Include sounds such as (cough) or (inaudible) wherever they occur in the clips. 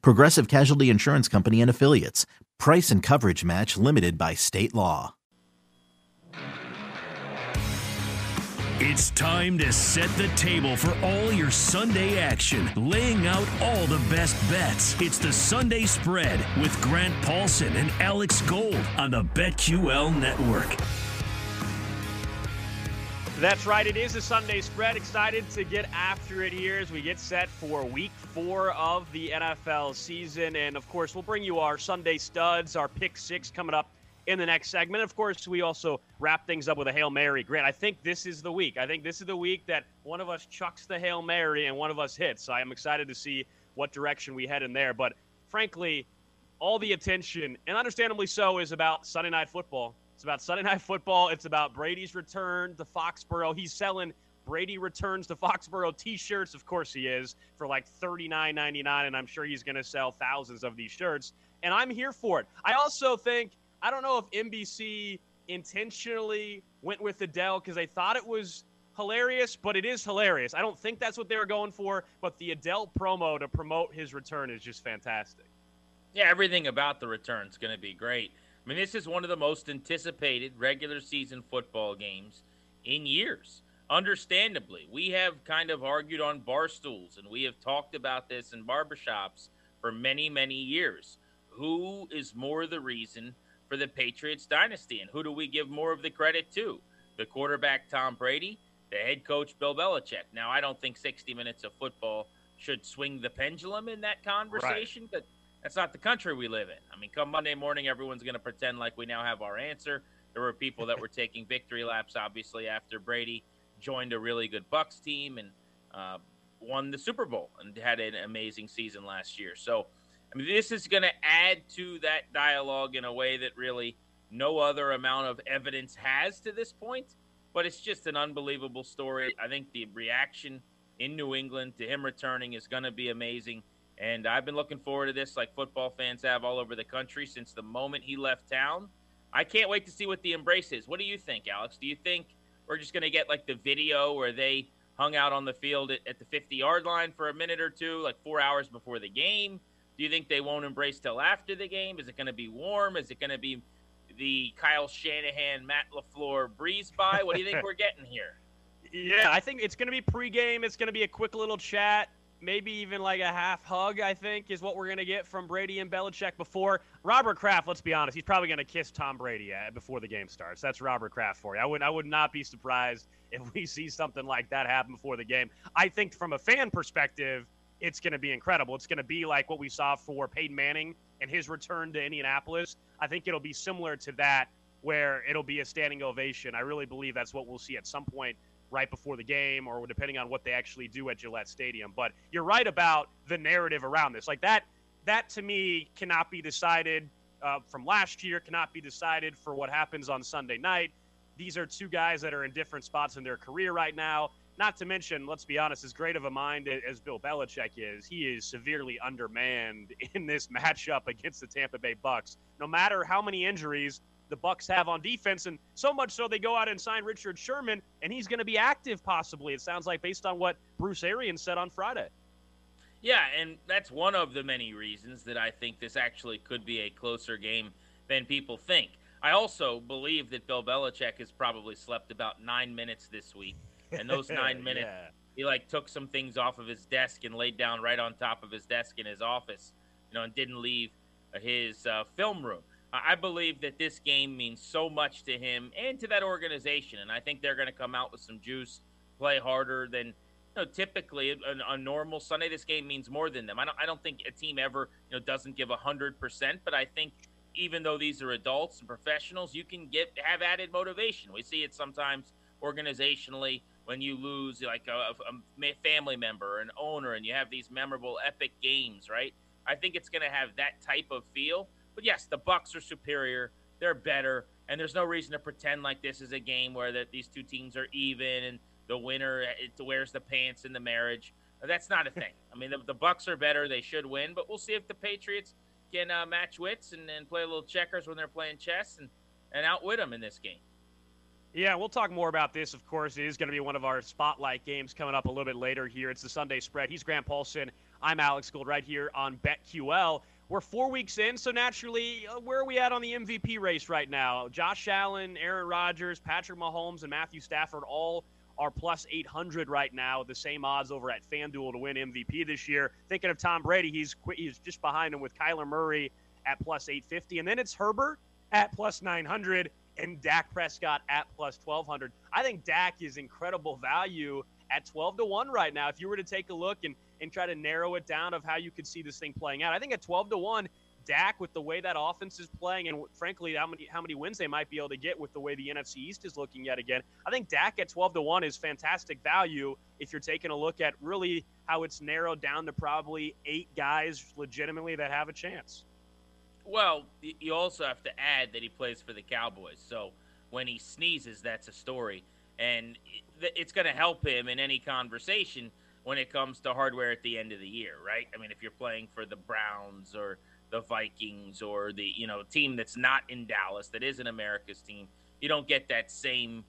Progressive Casualty Insurance Company and Affiliates. Price and coverage match limited by state law. It's time to set the table for all your Sunday action, laying out all the best bets. It's the Sunday Spread with Grant Paulsen and Alex Gold on the BetQL Network. That's right. It is a Sunday spread. Excited to get after it here as we get set for week four of the NFL season. And of course, we'll bring you our Sunday studs, our pick six coming up in the next segment. Of course, we also wrap things up with a Hail Mary. Grant, I think this is the week. I think this is the week that one of us chucks the Hail Mary and one of us hits. I am excited to see what direction we head in there. But frankly, all the attention, and understandably so, is about Sunday Night Football. It's about Sunday Night Football. It's about Brady's return to Foxborough. He's selling Brady returns to Foxborough T-shirts. Of course, he is for like $39.99, and I'm sure he's going to sell thousands of these shirts. And I'm here for it. I also think I don't know if NBC intentionally went with Adele because they thought it was hilarious, but it is hilarious. I don't think that's what they were going for, but the Adele promo to promote his return is just fantastic. Yeah, everything about the return is going to be great. I mean, this is one of the most anticipated regular season football games in years. Understandably, we have kind of argued on bar stools and we have talked about this in barbershops for many, many years. Who is more the reason for the Patriots dynasty and who do we give more of the credit to? The quarterback, Tom Brady, the head coach, Bill Belichick. Now, I don't think 60 minutes of football should swing the pendulum in that conversation, right. but that's not the country we live in. I mean, come Monday morning, everyone's going to pretend like we now have our answer. There were people that were (laughs) taking victory laps, obviously, after Brady joined a really good Bucks team and uh, won the Super Bowl and had an amazing season last year. So, I mean, this is going to add to that dialogue in a way that really no other amount of evidence has to this point. But it's just an unbelievable story. I think the reaction in New England to him returning is going to be amazing. And I've been looking forward to this like football fans have all over the country since the moment he left town. I can't wait to see what the embrace is. What do you think, Alex? Do you think we're just going to get like the video where they hung out on the field at, at the 50 yard line for a minute or two, like four hours before the game? Do you think they won't embrace till after the game? Is it going to be warm? Is it going to be the Kyle Shanahan, Matt LaFleur breeze by? What do you think we're getting here? (laughs) Yeah, I think it's going to be pregame. It's going to be a quick little chat maybe even like a half hug, I think, is what we're going to get from Brady and Belichick before. Robert Kraft, let's be honest, he's probably going to kiss Tom Brady uh, before the game starts. That's Robert Kraft for you. I would, I would not be surprised (laughs) if we see something like that happen before the game. I think from a fan perspective, it's going to be incredible. It's going to be like what we saw for Peyton Manning and his return to Indianapolis. I think it'll be similar to that, where it'll be a standing ovation. I really believe that's what we'll see at some point right before the game or depending on what they actually do at Gillette Stadium. But you're right about the narrative around this. Like that, that to me cannot be decided uh, from last year, cannot be decided for what happens on Sunday night. These are two guys that are in different spots in their career right now. Not to mention, let's be honest, as great of a mind as Bill Belichick is, he is severely undermanned (laughs) in this matchup against the Tampa Bay Bucks. No matter how many injuries the Bucks have on defense, and so much so they go out and sign Richard Sherman, and he's going to be active possibly. It sounds like based on what Bruce Arians said on Friday. Yeah, and that's one of the many reasons that I think this actually could be a closer game than people think. I also believe that Bill Belichick has probably slept about nine minutes this week, and those (laughs) nine minutes, yeah. he like took some things off of his desk and laid down right on top of his desk in his office, you know, and didn't leave his uh, film room. I believe that this game means so much to him and to that organization, and I think they're going to come out with some juice, play harder than you know, typically a, a, normal Sunday. This game means more than them. I don't. I don't think a team ever you know doesn't give hundred percent, but I think even though these are adults and professionals, you can get have added motivation. We see it sometimes organizationally when you lose like a, a family member, an owner, and you have these memorable epic games, right? I think it's going to have that type of feel But yes, the Bucks are superior. They're better, and there's no reason to pretend like this is a game where that these two teams are even and the winner it wears the pants in the marriage. That's not a (laughs) thing. I mean, the, the Bucks are better; they should win. But we'll see if the Patriots can uh, match wits and, and play a little checkers when they're playing chess and and outwit them in this game. Yeah, we'll talk more about this. Of course, it is going to be one of our spotlight games coming up a little bit later here. It's the Sunday spread. He's Grant Paulsen. I'm Alex Gold right here on BetQL. We're four weeks in, so naturally, uh, where are we at on the MVP race right now? Josh Allen, Aaron Rodgers, Patrick Mahomes, and Matthew Stafford all are plus 800 right now, the same odds over at FanDuel to win MVP this year. Thinking of Tom Brady, he's he's just behind him with Kyler Murray at plus 850, and then it's Herbert at plus 900 and Dak Prescott at plus 1200. I think Dak is incredible value at 12 to 1 right now. If you were to take a look and, and try to narrow it down of how you could see this thing playing out, I think at 12 to 1, Dak with the way that offense is playing and frankly how many how many wins they might be able to get with the way the NFC East is looking yet again. I think Dak at 12 to 1 is fantastic value if you're taking a look at really how it's narrowed down to probably 8 guys legitimately that have a chance. Well, you also have to add that he plays for the Cowboys. So when he sneezes, that's a story. And eh, it's going to help him in any conversation when it comes to hardware at the end of the year, right? I mean, if you're playing for the Browns or the Vikings or the, you know, team that's not in Dallas, that is an America's team, you don't get that same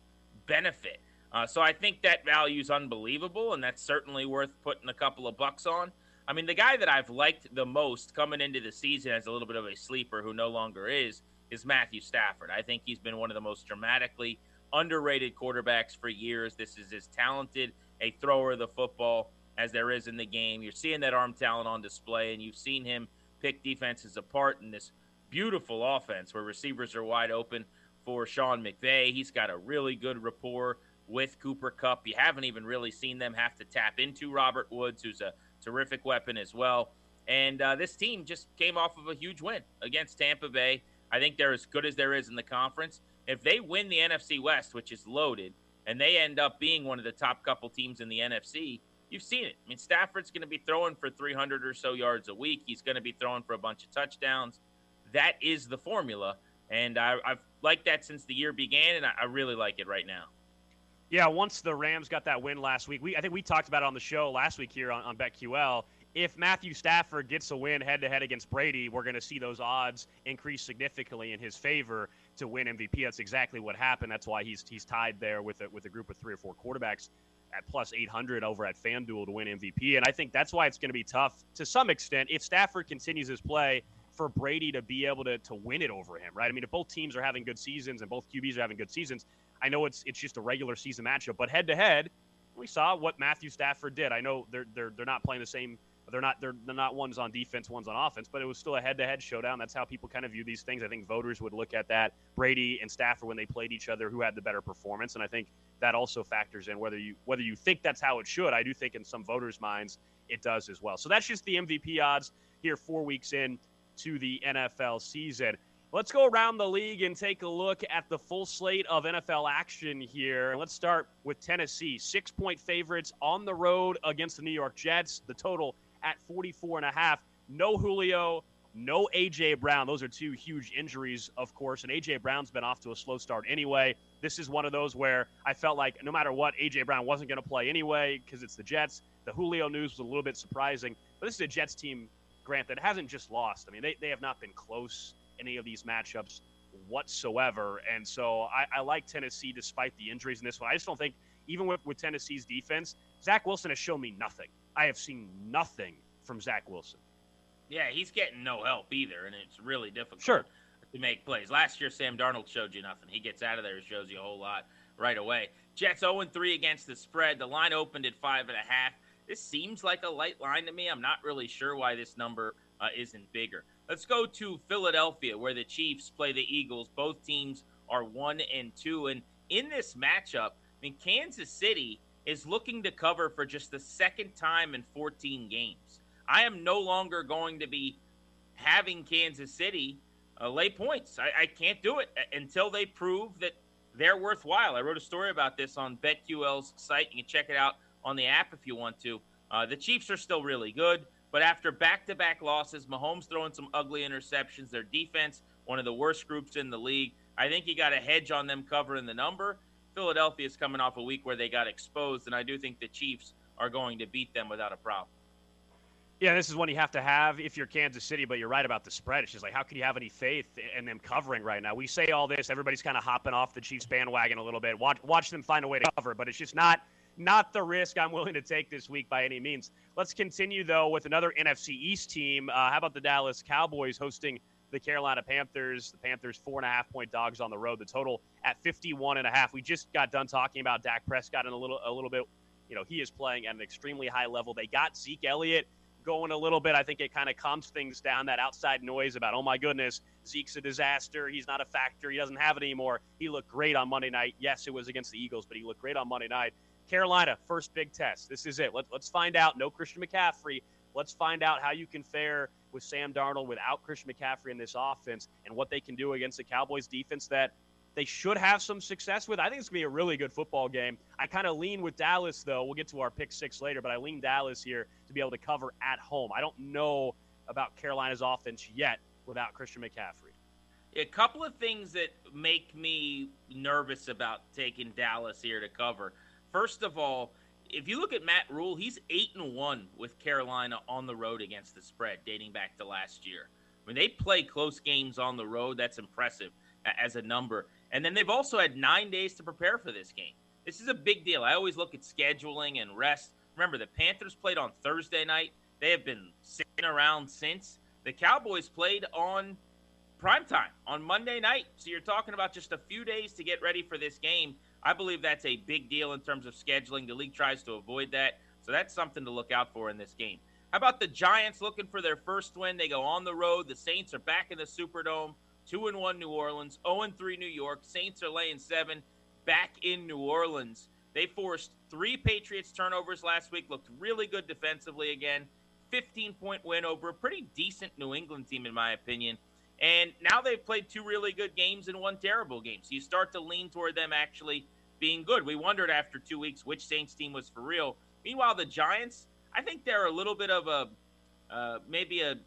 benefit. Uh, so I think that value is unbelievable, and that's certainly worth putting a couple of bucks on. I mean, the guy that I've liked the most coming into the season as a little bit of a sleeper who no longer is, is Matthew Stafford. I think he's been one of the most dramatically underrated quarterbacks for years. This is as talented a thrower of the football as there is in the game. You're seeing that arm talent on display, and you've seen him pick defenses apart in this beautiful offense where receivers are wide open for Sean McVay. He's got a really good rapport with Cooper Kupp. You haven't even really seen them have to tap into Robert Woods, who's a terrific weapon as well. And uh, this team just came off of a huge win against Tampa Bay. I think they're as good as there is in the conference. If they win the NFC West, which is loaded, and they end up being one of the top couple teams in the NFC, you've seen it. I mean, Stafford's going to be throwing for 300 or so yards a week. He's going to be throwing for a bunch of touchdowns. That is the formula. And I, have liked that since the year began, and I, I really like it right now. Yeah, once the Rams got that win last week, we I think we talked about it on the show last week here on, on BetQL. If Matthew Stafford gets a win head to head against Brady, we're going to see those odds increase significantly in his favor to win MVP. That's exactly what happened. That's why he's he's tied there with a, with a group of three or four quarterbacks at plus 800 over at FanDuel to win MVP. And I think that's why it's going to be tough to some extent if Stafford continues his play for Brady to be able to, to win it over him, right? I mean, if both teams are having good seasons and both QBs are having good seasons, I know it's it's just a regular season matchup, but head to head, we saw what Matthew Stafford did. I know they're they're they're not playing the same. They're not they're, they're not ones on defense, ones on offense, but it was still a head to head showdown. That's how people kind of view these things. I think voters would look at that Brady and Stafford when they played each other, who had the better performance, and I think that also factors in whether you whether you think that's how it should. I do think in some voters' minds it does as well. So that's just the MVP odds here four weeks in to the NFL season. Let's go around the league and take a look at the full slate of NFL action here. Let's start with Tennessee. Six point favorites on the road against the New York Jets. The total at 44 and a half. No Julio, no A.J. Brown. Those are two huge injuries, of course. And A.J. Brown's been off to a slow start anyway. This is one of those where I felt like no matter what, A.J. Brown wasn't going to play anyway because it's the Jets. The Julio news was a little bit surprising. But this is a Jets team, Grant, that hasn't just lost. I mean, they, they have not been close any of these matchups whatsoever. And so I, I, like Tennessee despite the injuries in this one. I just don't think, even with, with Tennessee's defense, Zach Wilson has shown me nothing. I have seen nothing from Zach Wilson. Yeah, he's getting no help either, and it's really difficult sure. to make plays. Last year, Sam Darnold showed you nothing. He gets out of there, and shows you a whole lot right away. Jets 0 3 against the spread. The line opened at 5.5. This seems like a light line to me. I'm not really sure why this number uh, isn't bigger. Let's go to Philadelphia, where the Chiefs play the Eagles. Both teams are one and two. And in this matchup, I mean, Kansas City is looking to cover for just the second time in 14 games. I am no longer going to be having Kansas City uh, lay points. I, I can't do it until they prove that they're worthwhile. I wrote a story about this on BetQL's site. You can check it out on the app if you want to. Uh, the Chiefs are still really good. But after back to back losses, Mahomes throwing some ugly interceptions, their defense, one of the worst groups in the league. I think you got a hedge on them covering the number. Philadelphia is coming off a week where they got exposed, and I do think the Chiefs are going to beat them without a problem. Yeah, this is one you have to have if you're Kansas City, but you're right about the spread. It's just like, how can you have any faith in them covering right now? We say all this, everybody's kind of hopping off the Chiefs bandwagon a little bit. Watch, watch them find a way to cover, but it's just not not the risk I'm willing to take this week by any means. Let's continue though with another NFC East team. Uh, how about the Dallas Cowboys hosting the Carolina Panthers? The Panthers four and a half point dogs on the road. The total at 51 and a half. We just got done talking about Dak Prescott in a little a little bit. You know he is playing at an extremely high level. They got Zeke Elliott going a little bit. I think it kind of calms things down, that outside noise about, oh my goodness, Zeke's a disaster. He's not a factor. He doesn't have it anymore. He looked great on Monday night. Yes, it was against the Eagles, but he looked great on Monday night. Carolina, first big test. This is it. Let, let's find out. No Christian McCaffrey. Let's find out how you can fare with Sam Darnold without Christian McCaffrey in this offense and what they can do against the Cowboys defense that they should have some success with. I think it's going to be a really good football game. I kind of lean with Dallas, though. We'll get to our pick six later, but I lean Dallas here to be able to cover at home. I don't know about Carolina's offense yet without Christian McCaffrey. A couple of things that make me nervous about taking Dallas here to cover. First of all, if you look at Matt Rhule, he's eight and one with Carolina on the road against the spread, dating back to last year. When they play close games on the road, that's impressive as a number. And then they've also had nine days to prepare for this game. This is a big deal. I always look at scheduling and rest. Remember, the Panthers played on Thursday night. They have been sitting around since. The Cowboys played on prime time on Monday night. So you're talking about just a few days to get ready for this game. I believe that's a big deal in terms of scheduling. The league tries to avoid that. So that's something to look out for in this game. How about the Giants looking for their first win? They go on the road. The Saints are back in the Superdome. Two and one New Orleans, 0 and 3 New York. Saints are laying seven back in New Orleans. They forced three Patriots turnovers last week. Looked really good defensively again. 15 point win over a pretty decent New England team, in my opinion. And now they've played two really good games and one terrible game. So you start to lean toward them actually being good. We wondered after two weeks which Saints team was for real. Meanwhile, the Giants, I think they're a little bit of a uh, maybe a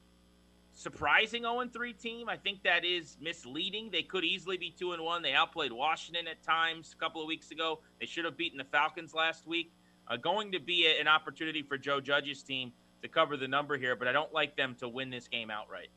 surprising 0-3 team. I think that is misleading. They could easily be 2 and 1. They outplayed Washington at times a couple of weeks ago. They should have beaten the Falcons last week. Uh, going to be a, an opportunity for Joe Judge's team to cover the number here, but I don't like them to win this game outright.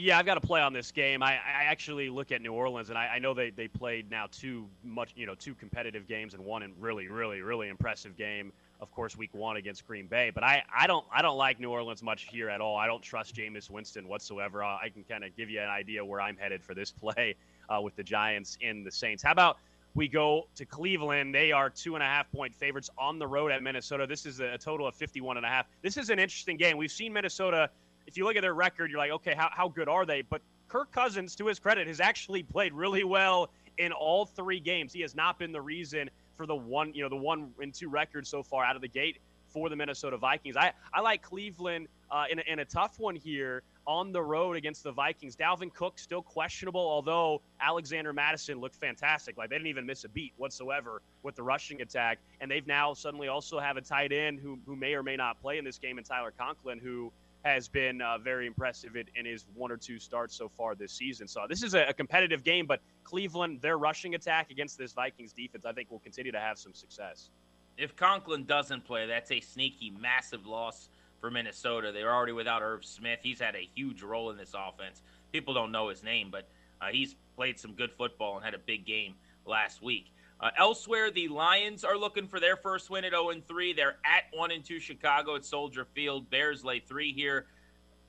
Yeah, I've got to play on this game. I, I actually look at New Orleans, and I, I, know they, they played now two much you know two competitive games and one in really really really impressive game of course, week one against Green Bay. But I, I don't I don't like New Orleans much here at all. I don't trust Jameis Winston whatsoever. I can kind of give you an idea where I'm headed for this (laughs) play uh, with the Giants and the Saints. How about we go to Cleveland? They are two and a half point favorites on the road at Minnesota. This is a total of 51 and a half. This is an interesting game. We've seen Minnesota. If you look at their record, you're like, okay, how, how good are they? But Kirk Cousins, to his credit, has actually played really well in all three games. He has not been the reason for the one, you know, the one and two record so far out of the gate for the Minnesota Vikings. I, I like Cleveland uh, in, a, in a tough one here on the road against the Vikings. Dalvin Cook still questionable, although Alexander Mattison looked fantastic. Like they didn't even miss a beat whatsoever with the rushing attack. And they've now suddenly also have a tight end who, who may or may not play in this game and Tyler Conklin, who has been uh, very impressive in, his one or two starts so far this season. So this is a, a, competitive game, but Cleveland, their rushing attack against this Vikings defense, I think will continue to have some success. If Conklin doesn't play, that's a sneaky, massive loss for Minnesota. They're already without Irv Smith. He's had a huge role in this offense. People don't know his name, but uh, he's played some good football and had a big game last week. Uh, elsewhere, the Lions are looking for their first win at 0 3. They're at 1 2 Chicago at Soldier Field. Bears lay three here.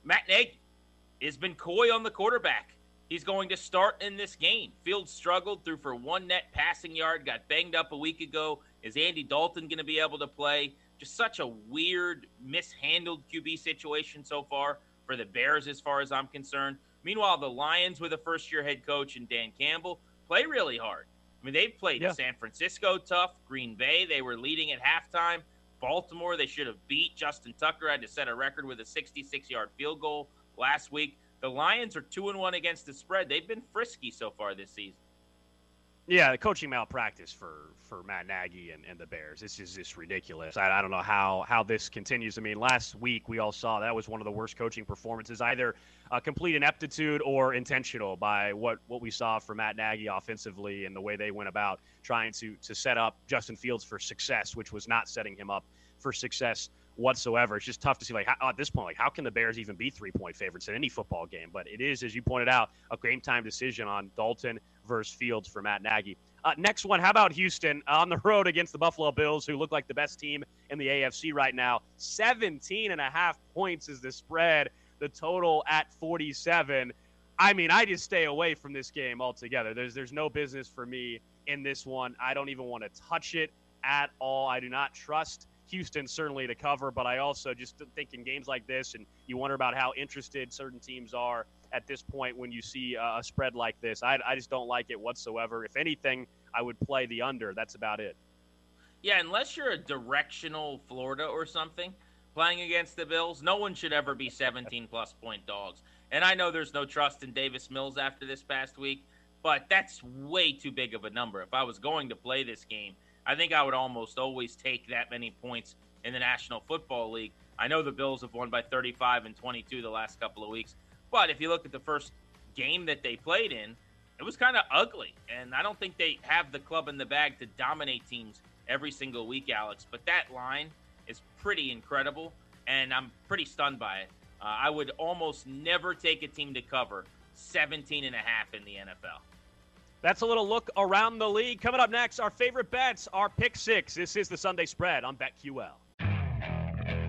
Matt Nagy has been coy on the quarterback. He's going to start in this game. Fields struggled through for one net passing yard, got banged up a week ago. Is Andy Dalton going to be able to play? Just such a weird, mishandled QB situation so far for the Bears, as far as I'm concerned. Meanwhile, the Lions, with a first year head coach and Dan Campbell, play really hard. I mean, they've played yeah. San Francisco tough, Green Bay, they were leading at halftime. Baltimore, they should have beat. Justin Tucker had to set a record with a 66 yard field goal last week. The Lions are 2 and 1 against the spread. They've been frisky so far this season. Yeah, the coaching malpractice for for Matt Nagy and, and the Bears. This is just ridiculous. I, I don't know how how this continues. I mean, last week we all saw that was one of the worst coaching performances, either complete ineptitude or intentional by what what we saw from Matt Nagy offensively and the way they went about trying to to set up Justin Fields for success, which was not setting him up for success whatsoever. It's just tough to see, like, how, at this point, like, how can the Bears even be three point favorites in any football game? But it is, as you pointed out, a game time decision on Dalton versus Fields for Matt Nagy. Uh, next one, how about Houston on the road against the Buffalo Bills, who look like the best team in the AFC right now? 17 and a half points is the spread, the total at 47. I mean, I just stay away from this game altogether. There's there's no business for me in this one. I don't even want to touch it at all. I do not trust Houston certainly to cover, but I also just think in games like this, and you wonder about how interested certain teams are at this point when you see a spread like this. I, I just don't like it whatsoever. If anything, I would play the under. That's about it. Yeah, unless you're a directional Florida or something playing against the Bills, no one should ever be 17 plus point dogs. And I know there's no trust in Davis Mills after this past week, but that's way too big of a number. If I was going to play this game, I think I would almost always take that many points in the National Football League. I know the Bills have won by 35 and 22 the last couple of weeks, but if you look at the first game that they played in, it was kind of ugly. And I don't think they have the club in the bag to dominate teams every single week, Alex. But that line is pretty incredible, and I'm pretty stunned by it. Uh, I would almost never take a team to cover 17 and a half in the NFL. That's a little look around the league. Coming up next, our favorite bets are pick six. This is the Sunday spread on BetQL.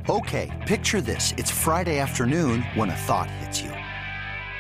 Okay, picture this. It's Friday afternoon when a thought hits you.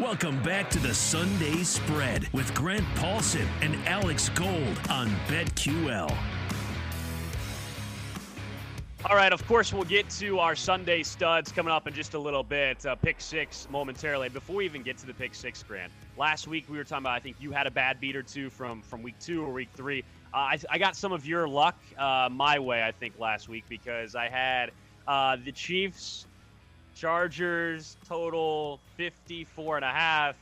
Welcome back to the Sunday Spread with Grant Paulsen and Alex Gold on BetQL. All right, of course, we'll get to our Sunday studs coming up in just a little bit. Uh, pick six momentarily. Before we even get to the pick six, Grant, last week we were talking about, I think you had a bad beat or two from, from week two or week three. Uh, I, I, got some of your luck uh, my way, I think, last week because I had uh, the Chiefs Chargers total 54 and a half.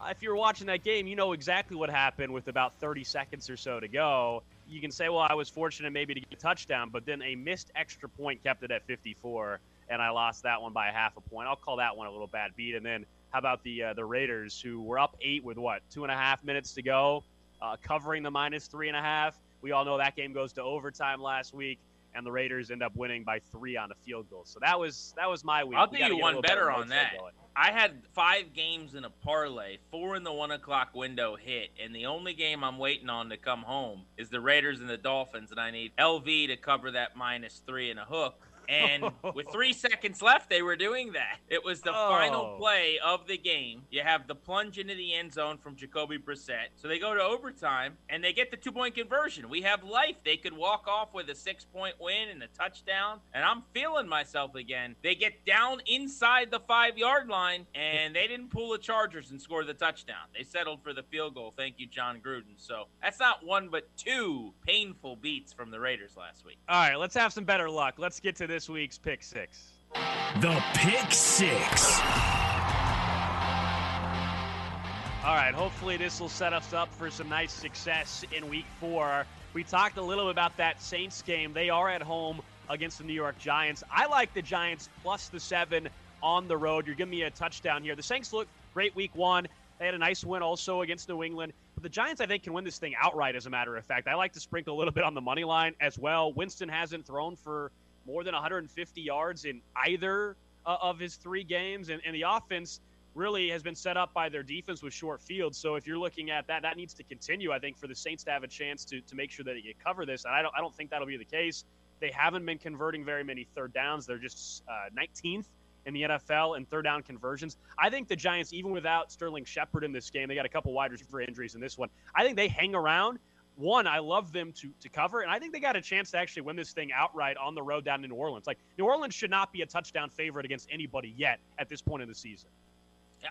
Uh, if you're watching that game, you know exactly what happened with about 30 seconds or so to go. You can say, well, I was fortunate maybe to get a touchdown, but then a missed extra point kept it at 54, and I lost that one by a half a point. I'll call that one a little bad beat. And then how about the uh, the Raiders, who were up eight with what two and a half minutes to go, uh, covering the minus three and a half. We all know that game goes to overtime last week and the Raiders end up winning by three on a field goal. So that was that was my week. I'll do you one better, better on that. I had five games in a parlay, four in the one o'clock window hit, and the only game I'm waiting on to come home is the Raiders and the Dolphins, and I need LV to cover that minus three and a hook. And (laughs) oh. with three seconds left, they were doing that. It was the oh. final play of the game. You have the plunge into the end zone from Jacoby Brissett. So they go to overtime and they get the two point conversion. We have life. They could walk off with a six point win and a touchdown. And I'm feeling myself again. They get down inside the five yard line and they didn't pull the Chargers and score the touchdown. They settled for the field goal. Thank you, Jon Gruden. So that's not one, but two painful beats from the Raiders last week. All right, let's have some better luck. Let's get to this this week's Pick Six. The Pick Six. All right, hopefully this will set us up for some nice success in week four. We talked a little bit about that Saints game. They are at home against the New York Giants. I like the Giants plus the seven on the road. You're giving me a touchdown here. The Saints look great week one. They had a nice win also against New England. But the Giants, I think, can win this thing outright, as a matter of fact. I like to sprinkle a little bit on the money line as well. Winston hasn't thrown for more than 150 yards in either uh, of his three games, and, and the offense really has been set up by their defense with short fields. So if you're looking at that, that needs to continue. I think for the Saints to have a chance to to make sure that you cover this, and I don't I don't think that'll be the case. They haven't been converting very many third downs. They're just uh, 19th in the NFL in third down conversions. I think the Giants, even without Sterling Shepard in this game, they got a couple wide receiver injuries in this one. I think they hang around. One, I love them to to cover, and I think they got a chance to actually win this thing outright on the road down in New Orleans. Like New Orleans should not be a touchdown favorite against anybody yet at this point in the season.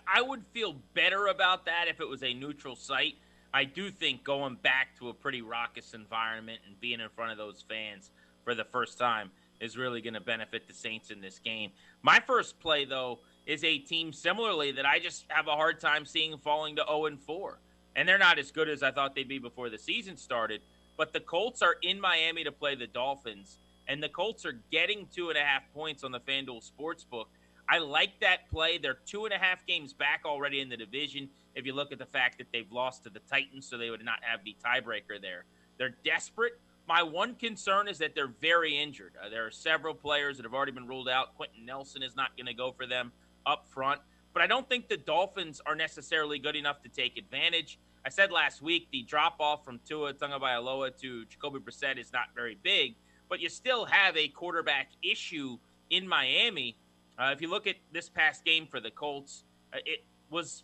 I would feel better about that if it was a neutral site. I do think going back to a pretty raucous environment and being in front of those fans for the first time is really going to benefit the Saints in this game. My first play, though, is a team similarly that I just have a hard time seeing falling to 0 and 4. And they're not as good as I thought they'd be before the season started. But the Colts are in Miami to play the Dolphins, and the Colts are getting two and a half points on the FanDuel Sportsbook. I like that play. They're two and a half games back already in the division. If you look at the fact that they've lost to the Titans, so they would not have the tiebreaker there. They're desperate. My one concern is that they're very injured. Uh, there are several players that have already been ruled out. Quenton Nelson is not going to go for them up front. But I don't think the Dolphins are necessarily good enough to take advantage. I said last week the drop off from Tua Tagovailoa to Jacoby Brissett is not very big, but you still have a quarterback issue in Miami uh, if you look at this past game for the Colts, uh, it was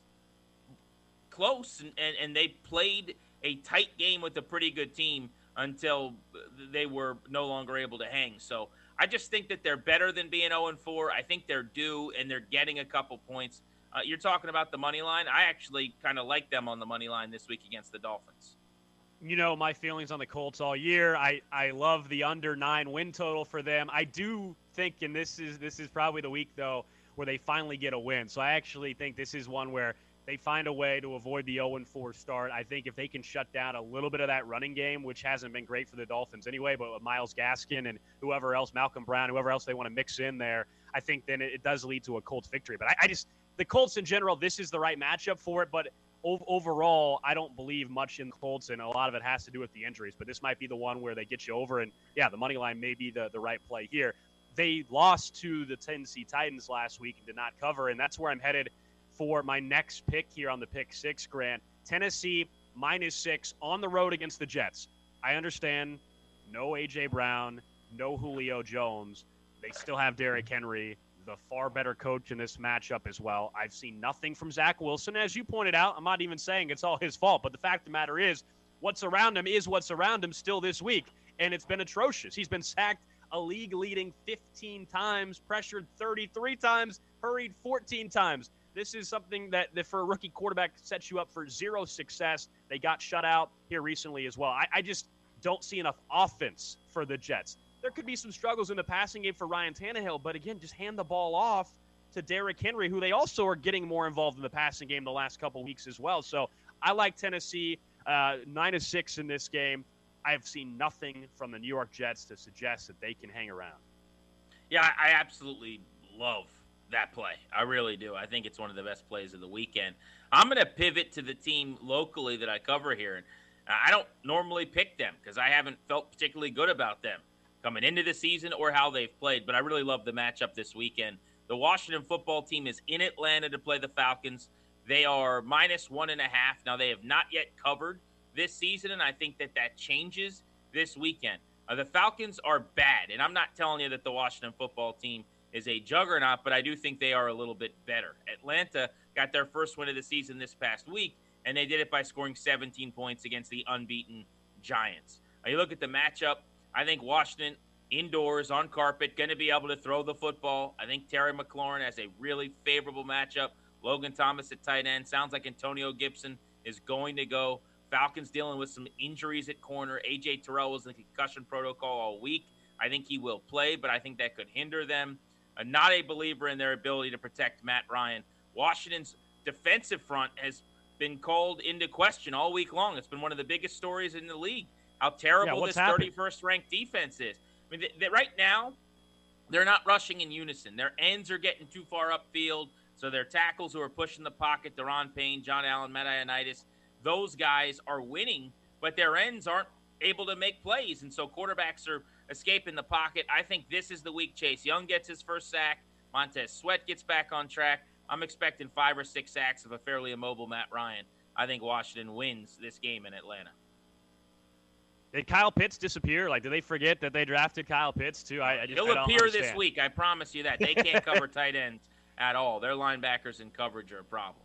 close, and, and, and, they played a tight game with a pretty good team until they were no longer able to hang. So I just think that they're better than being 0 4. I think they're due, and they're getting a couple points. Uh, you're talking about the money line. I actually kind of like them on the money line this week against the Dolphins you know my feelings on the Colts all year. I, I love the under nine win total for them. I do think, and this is this is probably the week though where they finally get a win. So I actually think this is one where they find a way to avoid the 0 4 start. I think if they can shut down a little bit of that running game, which hasn't been great for the Dolphins anyway, but with Myles Gaskin and whoever else, Malcolm Brown, whoever else they want to mix in there, I think then it, it does lead to a Colts victory. But I, I just the Colts in general, this is the right matchup for it. But overall, I don't believe much in Colts, and a lot of it has to do with the injuries. But this might be the one where they get you over, and yeah, the money line may be the, the right play here. They lost to the Tennessee Titans last week and did not cover, and that's where I'm headed for my next pick here on the pick six, Grant. Tennessee minus six on the road against the Jets. I understand no A.J. Brown, no Julio Jones. They still have Derrick Henry the far better coach in this matchup as well. I've seen nothing from Zach Wilson. As you pointed out, I'm not even saying it's all his fault, but the fact of the matter is, what's around him is what's around him still this week, and it's been atrocious. He's been sacked a league leading 15 times, pressured 33 times, hurried 14 times. This is something that, that for a rookie quarterback sets you up for zero success. They got shut out here recently as well. I, I just don't see enough offense for the Jets there could be some struggles in the passing game for Ryan Tannehill, but again, just hand the ball off to Derrick Henry, who they also are getting more involved in the passing game the last couple weeks as well. So I like Tennessee uh, nine to six in this game. I've seen nothing from the New York Jets to suggest that they can hang around. Yeah, I absolutely love that play. I really do. I think it's one of the best plays of the weekend. I'm going to pivot to the team locally that I cover here, and I don't normally pick them because I haven't felt particularly good about them coming into the season or how they've played, but I really love the matchup this weekend. The Washington football team is in Atlanta to play the Falcons. They are minus one and a half. Now, they have not yet covered this season, and I think that that changes this weekend. Uh, the Falcons are bad, and I'm not telling you that the Washington football team is a juggernaut, but I do think they are a little bit better. Atlanta got their first win of the season this past week, and they did it by scoring 17 points against the unbeaten Giants. Now, you look at the matchup, I think Washington indoors on carpet going to be able to throw the football. I think Terry McLaurin has a really favorable matchup. Logan Thomas at tight end. Sounds like Antonio Gibson is going to go. Falcons dealing with some injuries at corner. AJ Terrell was in the concussion protocol all week. I think he will play, but I think that could hinder them. I'm not a believer in their ability to protect Matt Ryan. Washington's defensive front has been called into question all week long. It's been one of the biggest stories in the league how terrible yeah, this happened? 31st ranked defense is. I mean, right now, they're not rushing in unison. Their ends are getting too far upfield. So their tackles who are pushing the pocket, Daron Payne, John Allen, Matt Ioannidis, those guys are winning, but their ends aren't able to make plays. And so quarterbacks are escaping the pocket. I think this is the week Chase Young gets his first sack. Montez Sweat gets back on track. I'm expecting five or six sacks of a fairly immobile Matt Ryan. I think Washington wins this game in Atlanta. Did Kyle Pitts disappear? Like, did they forget that they drafted Kyle Pitts too? I, I just, He'll I appear understand. this week. I promise you that. They can't cover tight ends at all. Their linebackers in coverage are a problem.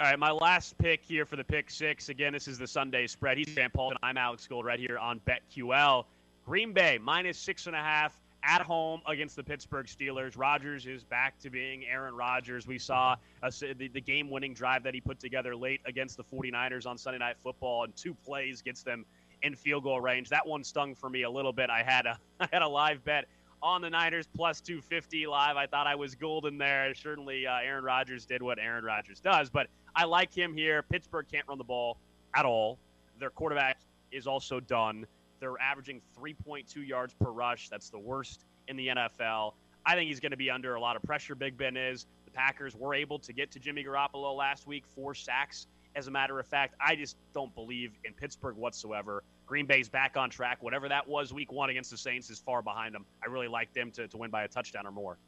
All right, my last pick here for the pick six. Again, this is the Sunday spread. He's Grant Paul, and I'm Alex Gold right here on BetQL. Green Bay minus six and a half at home against the Pittsburgh Steelers. Rodgers is back to being Aaron Rodgers. We saw a, the, the game winning drive that he put together late against the 49ers on Sunday Night Football, and two plays gets them in field goal range. That one stung for me a little bit. I had a (laughs) I had a live bet on the Niners plus 250 live. I thought I was golden there. Certainly, uh, Aaron Rodgers did what Aaron Rodgers does, but I like him here. Pittsburgh can't run the ball at all. Their quarterback is also done. They're averaging 3.2 yards per rush. That's the worst in the NFL. I think he's going to be under a lot of pressure. Big Ben is. The Packers were able to get to Jimmy Garoppolo last week, four sacks. As a matter of fact, I just don't believe in Pittsburgh whatsoever. Green Bay's back on track. Whatever that was week one against the Saints is far behind them. I really like them to, to win by a touchdown or more.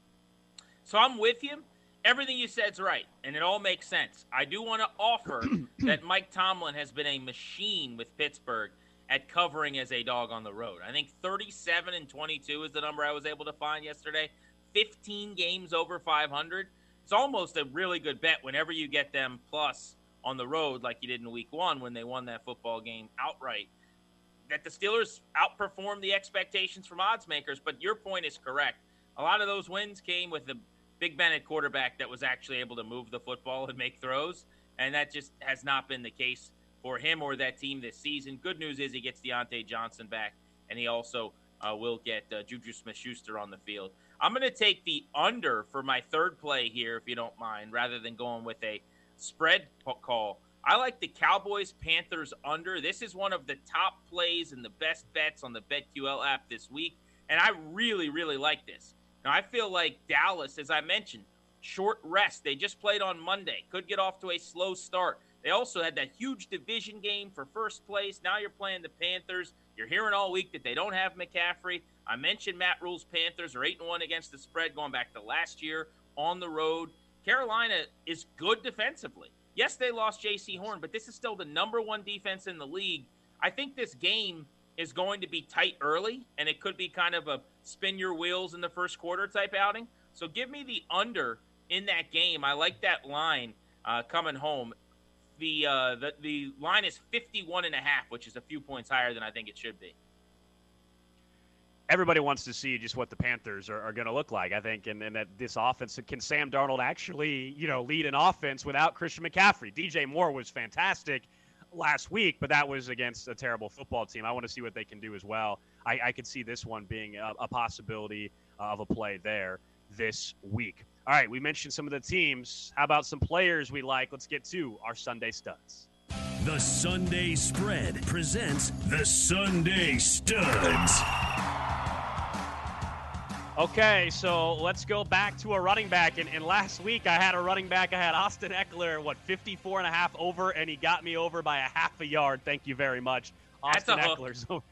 So I'm with you. Everything you said's right, and it all makes sense. I do want to offer (coughs) that Mike Tomlin has been a machine with Pittsburgh at covering as a dog on the road. I think 37 and 22 is the number I was able to find yesterday. 15 games over 500. It's almost a really good bet whenever you get them plus on the road, like you did in week one when they won that football game outright. That the Steelers outperformed the expectations from odds makers, but your point is correct. A lot of those wins came with the Big Ben at quarterback that was actually able to move the football and make throws, and that just has not been the case for him or that team this season. Good news is he gets Diontae Johnson back, and he also uh, will get uh, Juju Smith-Schuster on the field. I'm going to take the under for my third play here, if you don't mind, rather than going with a spread call. I like the Cowboys Panthers under. This is one of the top plays and the best bets on the BetQL app this week, and I really, really like this. Now, I feel like Dallas, as I mentioned, short rest. They just played on Monday. Could get off to a slow start. They also had that huge division game for first place. Now you're playing the Panthers. You're hearing all week that they don't have McCaffrey. I mentioned Matt Rhule's Panthers are 8 and 1 against the spread going back to last year on the road. Carolina is good defensively. Yes, they lost Jaycee Horn, but this is still the number one defense in the league. I think this game is going to be tight early, and it could be kind of a spin your wheels in the first quarter type outing. So give me the under in that game. I like that line uh, coming home. The, uh, the the line is 51 and a half, which is a few points higher than I think it should be. Everybody wants to see just what the Panthers are, are going to look like, I think, and, and that this offense can Sam Darnold actually, you know, lead an offense without Christian McCaffrey. DJ Moore was fantastic last week, but that was against a terrible football team. I want to see what they can do as well. I, I could see this one being a, a possibility of a play there this week. All right, we mentioned some of the teams. How about some players we like? Let's get to our Sunday studs. The Sunday Spread presents the Sunday Studs. Okay, so let's go back to a running back. And, and, last week I had a running back. I had Austin Ekeler, what, 54 and a half over, and he got me over by a half a yard. Thank you very much. Austin That's a Ekeler. (laughs) So,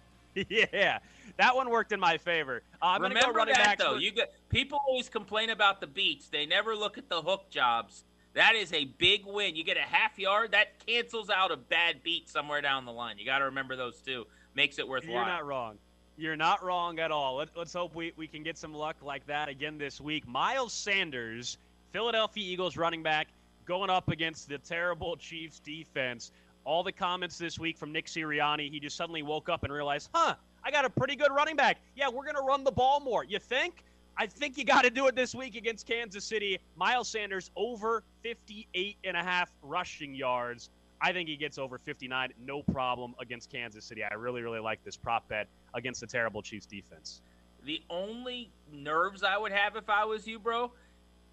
yeah, that one worked in my favor. Uh, I'm Remember go running that, back though. For... You get, people always complain about the beats. They never look at the hook jobs. That is a big win. You get a half yard, that cancels out a bad beat somewhere down the line. You got to remember those two. Makes it worthwhile. You're not wrong. You're not wrong at all. Let, us hope we, we can get some luck like that again this week. Miles Sanders, Philadelphia Eagles running back, going up against the terrible Chiefs defense. All the comments this week from Nick Sirianni, he just suddenly woke up and realized, huh, I got a pretty good running back. Yeah, we're going to run the ball more. You think? I think you got to do it this week against Kansas City. Miles Sanders over 58 and a half rushing yards. I think he gets over 59, no problem against Kansas City. I really, really like this prop bet against the terrible Chiefs defense. The only nerves I would have if I was you, bro,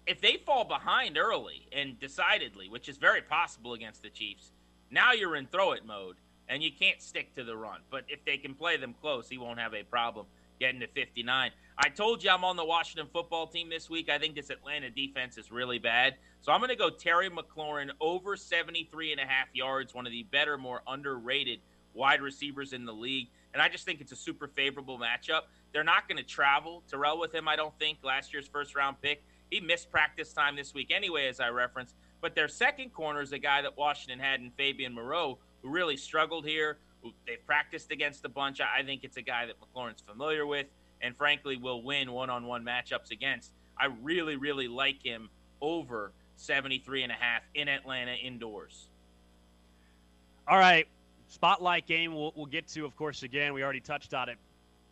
if they fall behind early and decidedly, which is very possible against the Chiefs, now you're in throw it mode and you can't stick to the run. But if they can play them close, he won't have a problem getting to 59. I told you I'm on the Washington football team this week. I think this Atlanta defense is really bad. So I'm going to go Terry McLaurin over 73 and a half yards, one of the better, more underrated wide receivers in the league. and I just think it's a super favorable matchup. They're not going to travel Terrell with him, I don't think. Last year's first round pick, he missed practice time this week anyway, as I referenced. But their second corner is a guy that Washington had in Fabian Moreau, who really struggled here. They've practiced against a bunch. I think it's a guy that McLaurin's familiar with, and frankly will win one-on-one matchups against. I really, really like him over 73 and a half in Atlanta indoors. All right, spotlight game we'll, we'll get to, of course. Again, we already touched on it.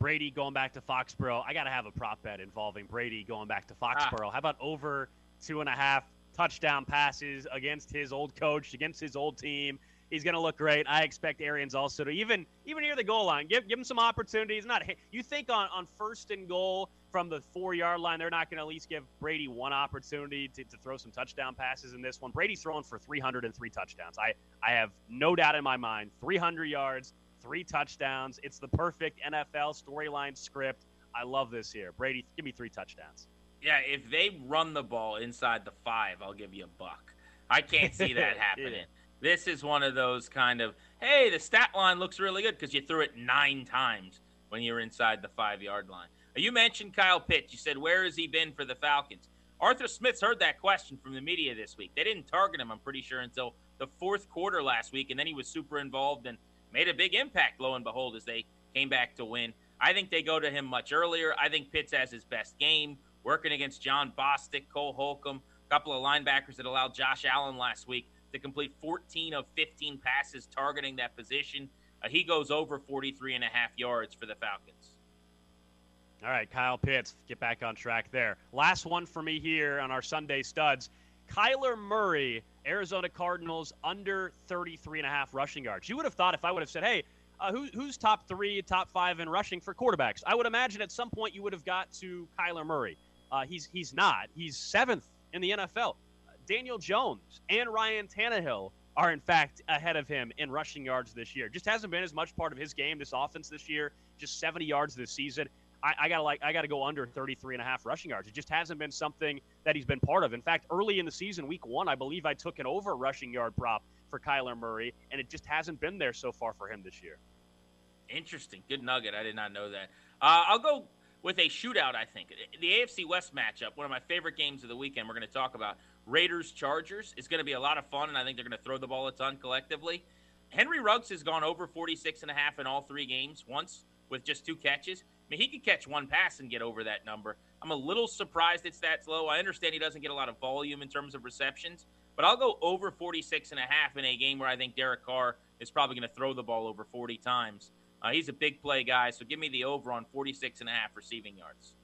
Brady going back to Foxborough. I got to have a prop bet involving Brady going back to Foxborough. Ah. How about over two and a half touchdown passes against his old coach, against his old team? He's going to look great. I expect Arians also to even even near the goal line, give give him some opportunities. Not you think on on first and goal from the four yard line, they're not going to at least give Brady one opportunity to, to throw some touchdown passes in this one. Brady's throwing for 303 touchdowns. I, I have no doubt in my mind 300 yards, three touchdowns. It's the perfect NFL storyline script. I love this here. Brady, give me three touchdowns. Yeah, if they run the ball inside the five, I'll give you a buck. I can't see that (laughs) happening. yeah. This is one of those kind of, hey, the stat line looks really good because you threw it nine times when you're inside the five yard line. Uh, you mentioned Kyle Pitts. You said, where has he been for the Falcons? Arthur Smith's heard that question from the media this week. They didn't target him, I'm pretty sure, until the fourth quarter last week, and then he was super involved and made a big impact, lo and behold, as they came back to win. I think they go to him much earlier. I think Pitts has his best game, working against Jon Bostic, Cole Holcomb, a couple of linebackers that allowed Josh Allen last week to complete 14 of 15 passes targeting that position. Uh, he goes over 43 and a half yards for the Falcons. All right, Kyle Pitts, get back on track there. Last one for me here on our Sunday studs. Kyler Murray, Arizona Cardinals, under 33 and a half rushing yards. You would have thought if I would have said, hey, uh, who, who's top three, top five in rushing for quarterbacks? I would imagine at some point you would have got to Kyler Murray. Uh, he's he's not. He's seventh in the NFL. Daniel Jones and Ryan Tannehill are in fact ahead of him in rushing yards this year. Just hasn't been as much part of his game, this offense this year. Just 70 yards this season. I, I gotta like I gotta go under 33 and a half rushing yards. It just hasn't been something that he's been part of. In fact, early in the season, week one, I believe I took an over rushing yard prop for Kyler Murray, and it just hasn't been there so far for him this year. Interesting, good nugget. I did not know that. Uh, I'll go with a shootout. I think the AFC West matchup, one of my favorite games of the weekend. We're going to talk about Raiders Chargers. is going to be a lot of fun, and I think they're going to throw the ball a ton collectively. Henry Ruggs has gone over 46 and a half in all three games. Once with just two catches. I mean, he could catch one pass and get over that number. I'm a little surprised it's that low. I understand he doesn't get a lot of volume in terms of receptions, but I'll go over 46 and a half in a game where I think Derek Carr is probably going to throw the ball over 40 times. Uh, he's a big play guy, so give me the over on 46 and a half receiving yards.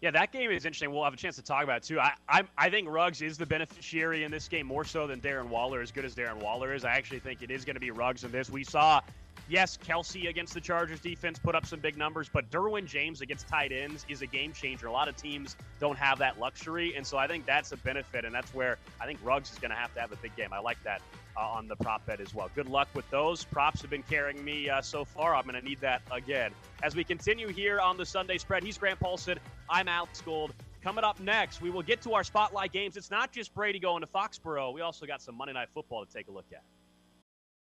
Yeah, that game is interesting. We'll have a chance to talk about it too. I, I, I think Ruggs is the beneficiary in this game more so than Darren Waller, as good as Darren Waller is. I actually think it is going to be Ruggs in this. We saw yes, Kelce against the Chargers defense put up some big numbers, but Derwin James against tight ends is a game changer. A lot of teams don't have that luxury, and so I think that's a benefit, and that's where I think Ruggs is going to have to have a big game. I like that uh, on the prop bet as well. Good luck with those. Props have been carrying me uh, so far. I'm going to need that again. As we continue here on the Sunday spread, he's Grant Paulsen. I'm Alex Gold. Coming up next, we will get to our spotlight games. It's not just Brady going to Foxborough. We also got some Monday Night Football to take a look at.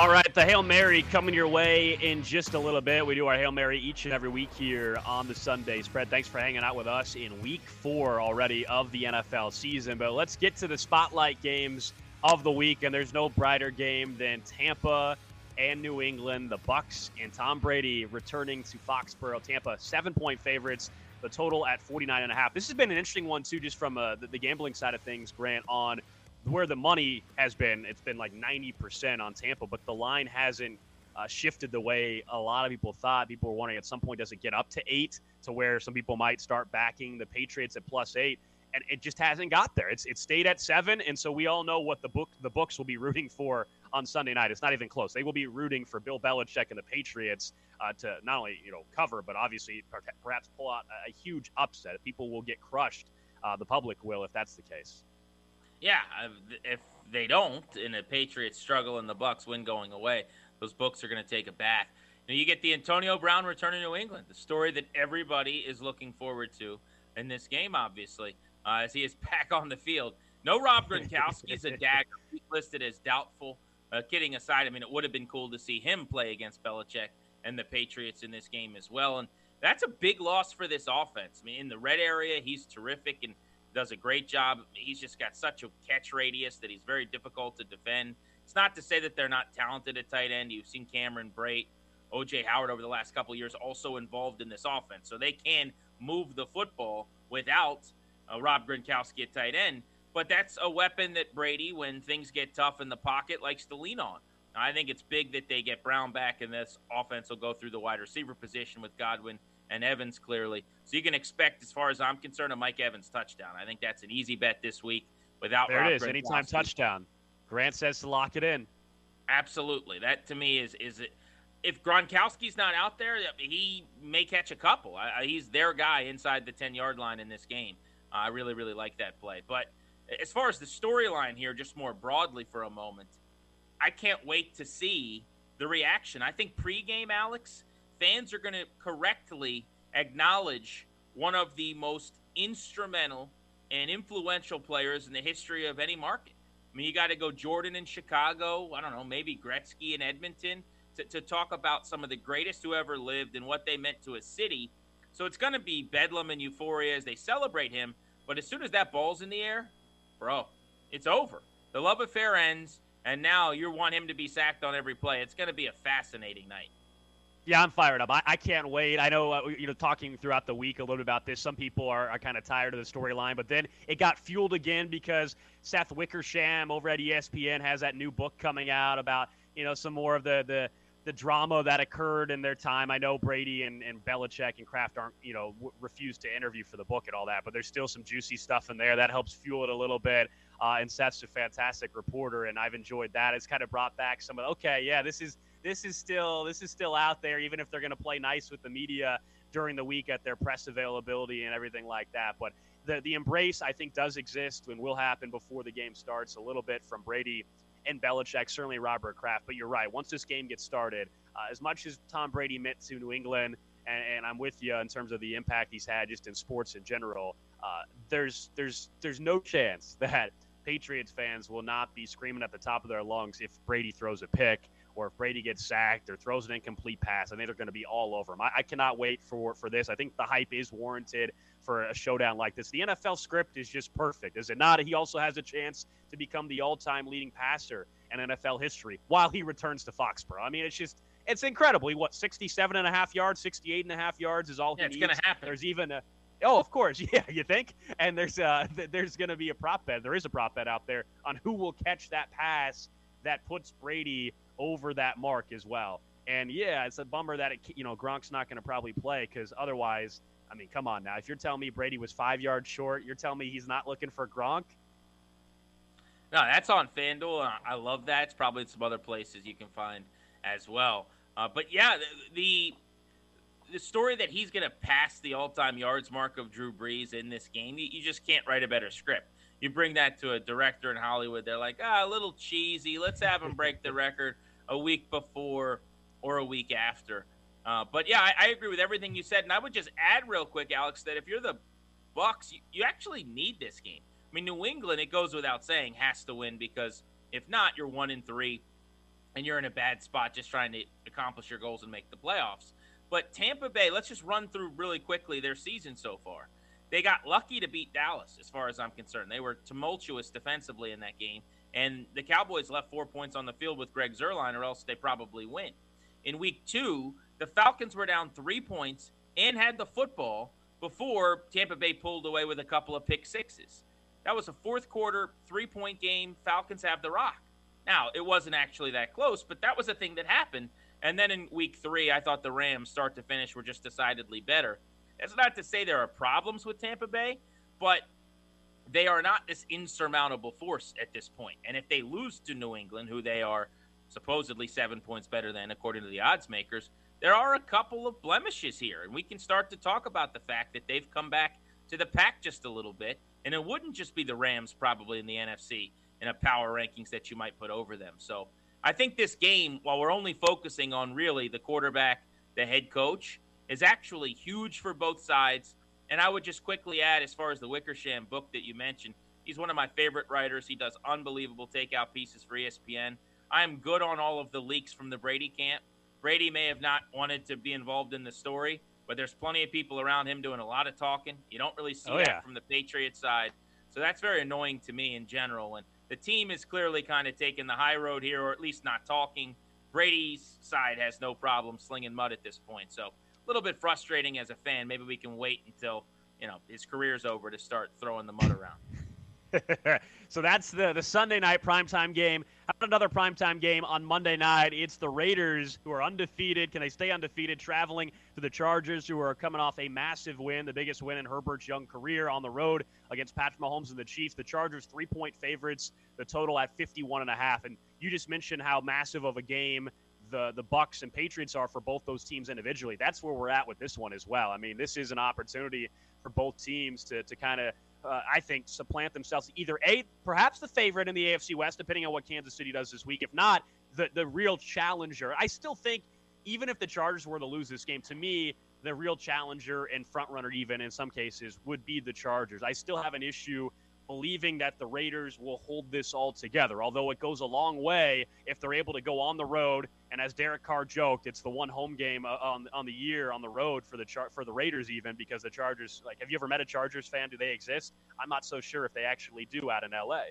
All right, the Hail Mary coming your way in just a little bit. We do our Hail Mary each and every week here on the Sunday spread. Thanks for hanging out with us in week four already of the NFL season. But let's get to the spotlight games of the week, and there's no brighter game than Tampa and New England, the Bucks and Tom Brady returning to Foxborough. Tampa seven point favorites, the total at 49 and a half. This has been an interesting one too, just from uh, the, the gambling side of things. Grant on where the money has been, it's been like 90% on Tampa, but the line hasn't uh, shifted the way a lot of people thought. People were wondering at some point, does it get up to eight to where some people might start backing the Patriots at plus eight? And it just hasn't got there. It's it stayed at seven, and so we all know what the book the books will be (laughs) rooting for on Sunday night. It's not even close. They will be rooting for Bill Belichick and the Patriots uh, to not only you know cover, but obviously perhaps pull out a, huge upset. People will get crushed. Uh, the public will if that's the case. Yeah, if they don't, and the Patriots struggle and the Bucks win going away, those books are going to take a bath. Now you get the Antonio Brown return to New England, the story that everybody is looking forward to in this game, obviously, uh, as he is (laughs) back on the field. No Rob Gronkowski is a (laughs) dagger. He's listed as doubtful. Uh, kidding aside, I mean, it would have been cool to see him play against Belichick and the Patriots in this game as well. And that's a big loss for this offense. I mean, in the red area, he's terrific and does a great job. He's just got such a catch radius that he's very difficult to defend. It's not to say that they're not talented at tight end. You've seen Cameron Brate, OJ Howard over the last couple years also involved in this offense. So they can move the football without uh, Rob Gronkowski at tight end. But that's a weapon that Brady, when things get tough in the pocket, likes to lean on. I think it's big that they get Brown back, and this offense will go through the wide receiver position with Godwin and Evans clearly. So you can expect, as far as I'm concerned, a Mike Evans touchdown. I think that's an easy bet this week without. There Rob it is, anytime touchdown. Grant says to lock it in. Absolutely, that to me is is it. If Gronkowski's not out there, he may catch a couple. he's their guy inside the 10 yard line in this game. I really, really like that play. But as far as the storyline here, just more broadly for a moment, I can't wait to see the reaction. I think pregame, Alex, fans are going to correctly acknowledge one of the most instrumental and influential players in the history of any market. I mean, you got to go Jordan in Chicago. I don't know, maybe Gretzky in Edmonton to, to talk about some of the greatest who ever lived and what they meant to a city. So it's going to be bedlam and euphoria as they celebrate him. But as soon as that ball's in the air, bro, it's over. The love affair ends, and now you want him to be sacked on every play. It's going to be a fascinating night. Yeah, I'm fired up. I, I can't wait. I know, uh, you know, talking throughout the week a little bit about this, some people are, are kind of tired of the storyline, but then it got fueled again because Seth Wickersham over at ESPN has that new book coming out about, you know, some more of the, the, the drama that occurred in their time. I know Brady and, and Belichick and Kraft aren't, you know, w- refused to interview for the book and all that, but there's still some juicy stuff in there that helps fuel it a little bit. Uh, and Seth's a fantastic reporter, and I've enjoyed that. It's kind of brought back some of, okay, yeah, this is – this is still this is still out there, even if they're going to play nice with the media during the week at their press availability and everything like that. But the the embrace I think does exist and will happen before the game starts a little bit from Brady and Belichick, certainly Robert Kraft. But you're right. Once this game gets started, uh, as much as Tom Brady meant to New England, and, and, I'm with you in terms of the impact he's had just in sports in general. Uh, there's there's there's no chance (laughs) that Patriots fans will not be screaming at the top of their lungs if Brady throws a pick or if Brady gets sacked or throws an incomplete pass, I think they're going to be all over him. I, I, cannot wait for, for this. I think the hype is warranted for a showdown like this. The NFL script is just perfect, is it not? He also has a chance to become the all time leading passer in NFL history while he returns to Foxborough. I mean, it's just. It's incredible. He, what, 67 and a half yards, 68 and a half yards is all yeah, he it's needs. It's going to happen. There's even a, Oh, of course, (laughs) yeah. You think? And there's uh, there's going to be a prop bet. There is a prop bet out there on who will catch that pass that puts Brady over that mark as well. And yeah, it's a bummer that it, you know Gronk's not going to probably play because otherwise, I mean, come on now. If you're telling me Brady was five yards short, you're telling me he's not looking for Gronk. No, that's on FanDuel. I love that. It's probably some other places you can find as well. Uh, but yeah, the, the story that he's going to pass the all-time yards mark of Drew Brees in this game, you, you, just can't write a better script. You bring that to a director in Hollywood, they're like, ah, a little cheesy. Let's have him break the record a week before or a week after. Uh, but yeah, I, I, agree with everything you said, and I would just add real quick, Alex, that if you're the Bucks, you, you actually need this game. I mean, New England, it goes without saying, has to win because if not, you're one in three. and you're in a bad spot just trying to accomplish your goals and make the playoffs. But Tampa Bay, let's just run through really quickly their season so far. They got lucky to beat Dallas, as far as I'm concerned. They were tumultuous defensively in that game, and the Cowboys left four points on the field with Greg Zuerlein, or else they probably win. In week two, the Falcons were down three points and had the football before Tampa Bay pulled away with a couple of pick sixes. That was a fourth quarter, three point game. Falcons have the rock. Now, it wasn't actually that close, but that was a thing that happened. And then in week three, I thought the Rams, start to finish, were just decidedly better. That's not to say there are problems with Tampa Bay, but they are not this insurmountable force at this point. And if they lose to New England, who they are supposedly seven points better than, according to the odds makers, there are a couple of blemishes here. And we can start to talk about the fact that they've come back to the pack just a little bit. And it wouldn't just be the Rams, probably in the NFC, in a power rankings that you might put over them. So I think this game, while we're only focusing on really the quarterback, the head coach, is actually huge for both sides. And I would just quickly add, as far as the Wickersham book that you mentioned, he's one of my favorite writers. He does unbelievable takeout pieces for ESPN. I am good on all of the leaks from the Brady camp. Brady may have not wanted to be involved in the story, but there's plenty of people around him doing a lot of talking. You don't really see oh, that yeah. from the Patriots side. So that's very annoying to me in general. And the team is clearly kind of taking the high road here, or at least not talking. Brady's side has no problem slinging mud at this point. So little bit frustrating as a fan. Maybe we can wait until you know his career's over to start throwing the mud around. (laughs) so that's the the Sunday night primetime game. How about another primetime game on Monday night? It's the Raiders who are undefeated. Can they stay undefeated traveling to the Chargers who are coming off a massive win, the biggest win in Herbert's young career on the road against Patrick Mahomes and the Chiefs. The Chargers three-point favorites, the total at 51 and a half. And you just mentioned how massive of a game the the Bucks and Patriots are for both those teams individually. That's where we're at with this one as well. I mean, this is an opportunity for both teams to to kind of uh, I think, supplant themselves either a perhaps the favorite in the AFC West, depending on what Kansas City does this week. If not, the the real challenger. I still think, even if the Chargers were to lose this game, to me, the real challenger and front runner, even in some cases, would be the Chargers. I still have an issue believing that the Raiders will hold this all together. Although it goes a long way if they're able to go on the road. And as Derek Carr joked, it's the one home game uh, on on the year on the road for the char- for the Raiders even because the Chargers. Like, have you ever met a Chargers fan? Do they exist? I'm not so sure if they actually do out in LA.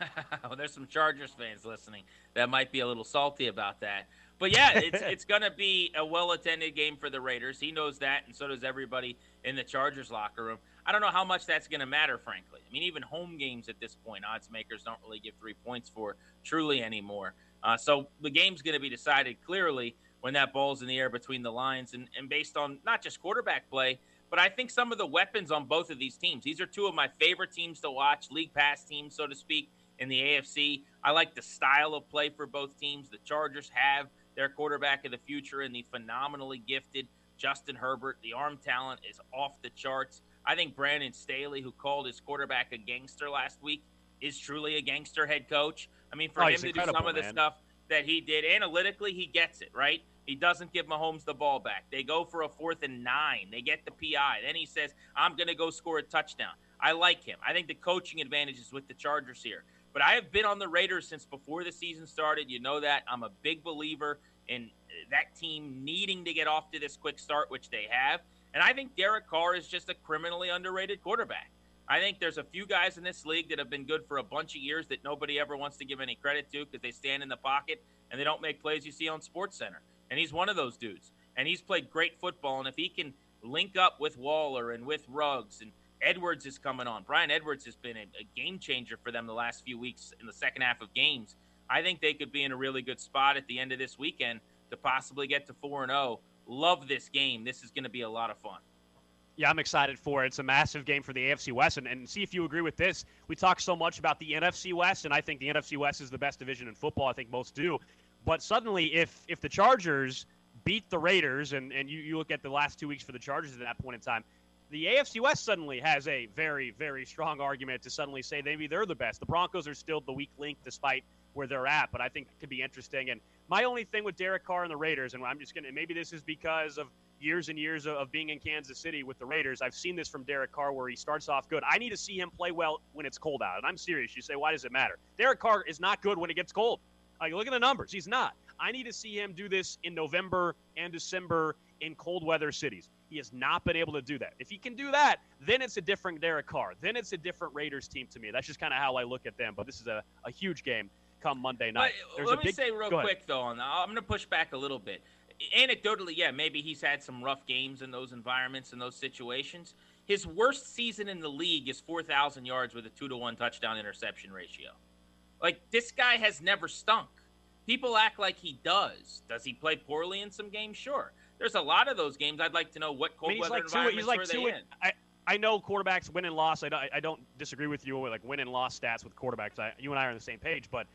(laughs) well, there's some Chargers fans listening that might be a little salty about that. But yeah, it's (laughs) it's going to be a well attended game for the Raiders. He knows that, and so does everybody in the Chargers locker room. I don't know how much that's going to matter, frankly. I mean, even home games at this point, odds makers don't really give three points for truly anymore. Uh, so the game's going to be decided clearly when that ball's in the air between the lines, and, and based on not just quarterback play, but I think some of the weapons on both of these teams. These are two of my favorite teams to watch, league pass teams, so to speak, in the AFC. I like the style of play for both teams. The Chargers have their quarterback of the future and the phenomenally gifted Justin Herbert. The arm talent is off the charts. I think Brandon Staley, who called his quarterback a gangster last week, is truly a gangster head coach. I mean, for oh, him to do some of the man. stuff that he did analytically, he gets it, right? He doesn't give Mahomes the ball back. They go for a fourth and nine. They get the PI. Then he says, I'm going to go score a touchdown. I like him. I think the coaching advantage is with the Chargers here. But I have been on the Raiders since before the season started. You know that. I'm a big believer in that team needing to get off to this quick start, which they have. And I think Derek Carr is just a criminally underrated quarterback. I think there's a few guys in this league that have been good for a bunch of years that nobody ever wants to give any credit to because they stand in the pocket and they don't make plays you see on Sports Center. And he's one of those dudes. And he's played great football. And if he can link up with Waller and with Ruggs and Edwards is coming on. Bryan Edwards has been a, a game changer for them the last few weeks in the second half of games. I think they could be in a really good spot at the end of this weekend to possibly get to 4 and 0. Love this game. This is going to be a lot of fun. Yeah, I'm excited for it. It's a massive game for the AFC West. And, and see if you agree with this. We talk so much about the NFC West, and I think the NFC West is the best division in football. I think most do. But suddenly, if if the Chargers beat the Raiders, and, and you, you look at the last two weeks for the Chargers at that point in time, the AFC West suddenly has a very, very strong argument to suddenly say maybe they're the best. The Broncos are still the weak link despite where they're at, but I think it could be interesting. And my only thing with Derek Carr and the Raiders, and I'm just going to maybe this is because of years and years of, being in Kansas City with the Raiders. I've seen this from Derek Carr where he starts off good. I need to see him play well when it's cold out. And I'm serious. You say, why does it matter? Derek Carr is not good when it gets cold. Like, look at the numbers. He's not. I need to see him do this in November and December in cold weather cities. He has not been able to do that. If he can do that, then it's a different Derek Carr. Then it's a different Raiders team to me. That's just kind of how I look at them. But this is a, a huge game come Monday night. But, let me big, say real quick, though, on I'm going to push back a little bit. Anecdotally, yeah, maybe he's had some rough games in those environments and those situations. His worst season in the league is 4,000 yards with a 2 to 1 touchdown interception ratio. Like, this guy has never stunk. People act like he does. Does he play poorly in some games? Sure. There's a lot of those games. I'd like to know what cold I mean, weather like environments two, he's like two, in. I, I know quarterbacks win and loss. I don't, I don't disagree with you with like win and loss stats with quarterbacks. I, you and I are on the same page, but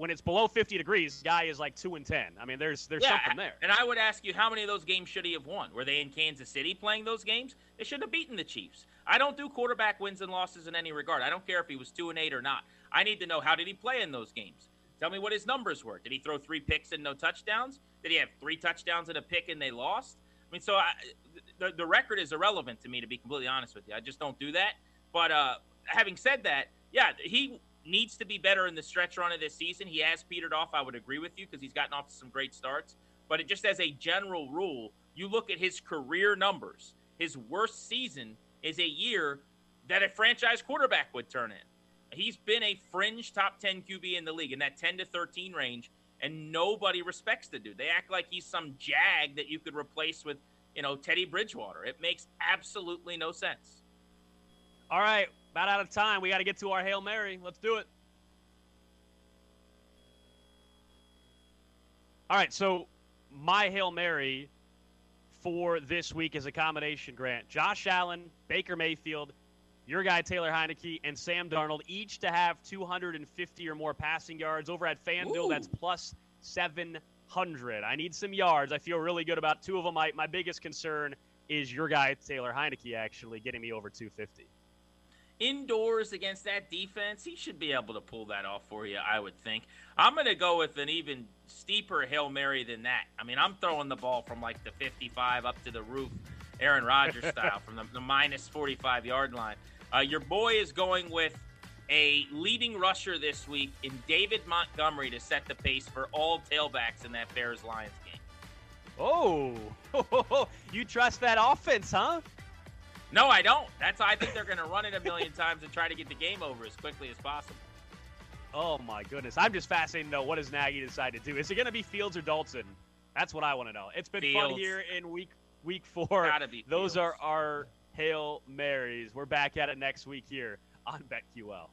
when it's below 50 degrees, guy is like two and ten. I mean, there's there's yeah, something there. And I would ask you, how many of those games should he have won? Were they in Kansas City playing those games? They should have beaten the Chiefs. I don't do quarterback wins and losses in any regard. I don't care if he was two and eight or not. I need to know how did he play in those games. Tell me what his numbers were. Did he throw three picks and no touchdowns? Did he have three touchdowns and a pick and they lost? I mean, so I, the, the record is irrelevant to me, to be completely honest with you. I just don't do that. But uh, having said that, yeah, he needs to be better in the stretch run of this season. He has petered off. I would agree with you because he's gotten off to some great starts. But it, just as a general rule, you look at his career numbers. His worst season is a year that a franchise quarterback would turn in. He's been a fringe top 10 QB in the league in that 10 to 13 range and nobody respects the dude. They act like he's some jag that you could replace with, you know, Teddy Bridgewater. It makes absolutely no sense. All right, about out of time. We got to get to our Hail Mary. Let's do it. All right, so my Hail Mary for this week is a combination, Grant. Josh Allen, Baker Mayfield, your guy Taylor Heinicke and Sam Darnold each to have 250 or more passing yards over at FanDuel. Ooh. That's plus 700. I need some yards. I feel really good about two of them. My, my biggest concern is your guy Taylor Heinicke actually getting me over 250. Indoors against that defense, he should be able to pull that off for you, I would think. I'm going to go with an even steeper Hail Mary than that. I mean, I'm throwing the ball from like the 55 up to the roof, Aaron Rodgers (laughs) style, from the, the minus 45 yard line. Uh, your boy is going with a leading rusher this week in David Montgomery to set the pace for all tailbacks in that Bears Lions game. Oh, (laughs) you trust that offense, huh? No, I don't. That's I think they're going to run it a million times and try to get the game over as quickly as possible. Oh my goodness, I'm just fascinated to know what does Nagy decide to do. Is it going to be Fields or Dalton? That's what I want to know. It's been Fields. fun here in week week four. Gotta be Those are our Hail Marys. We're back at it next week here on BetQL.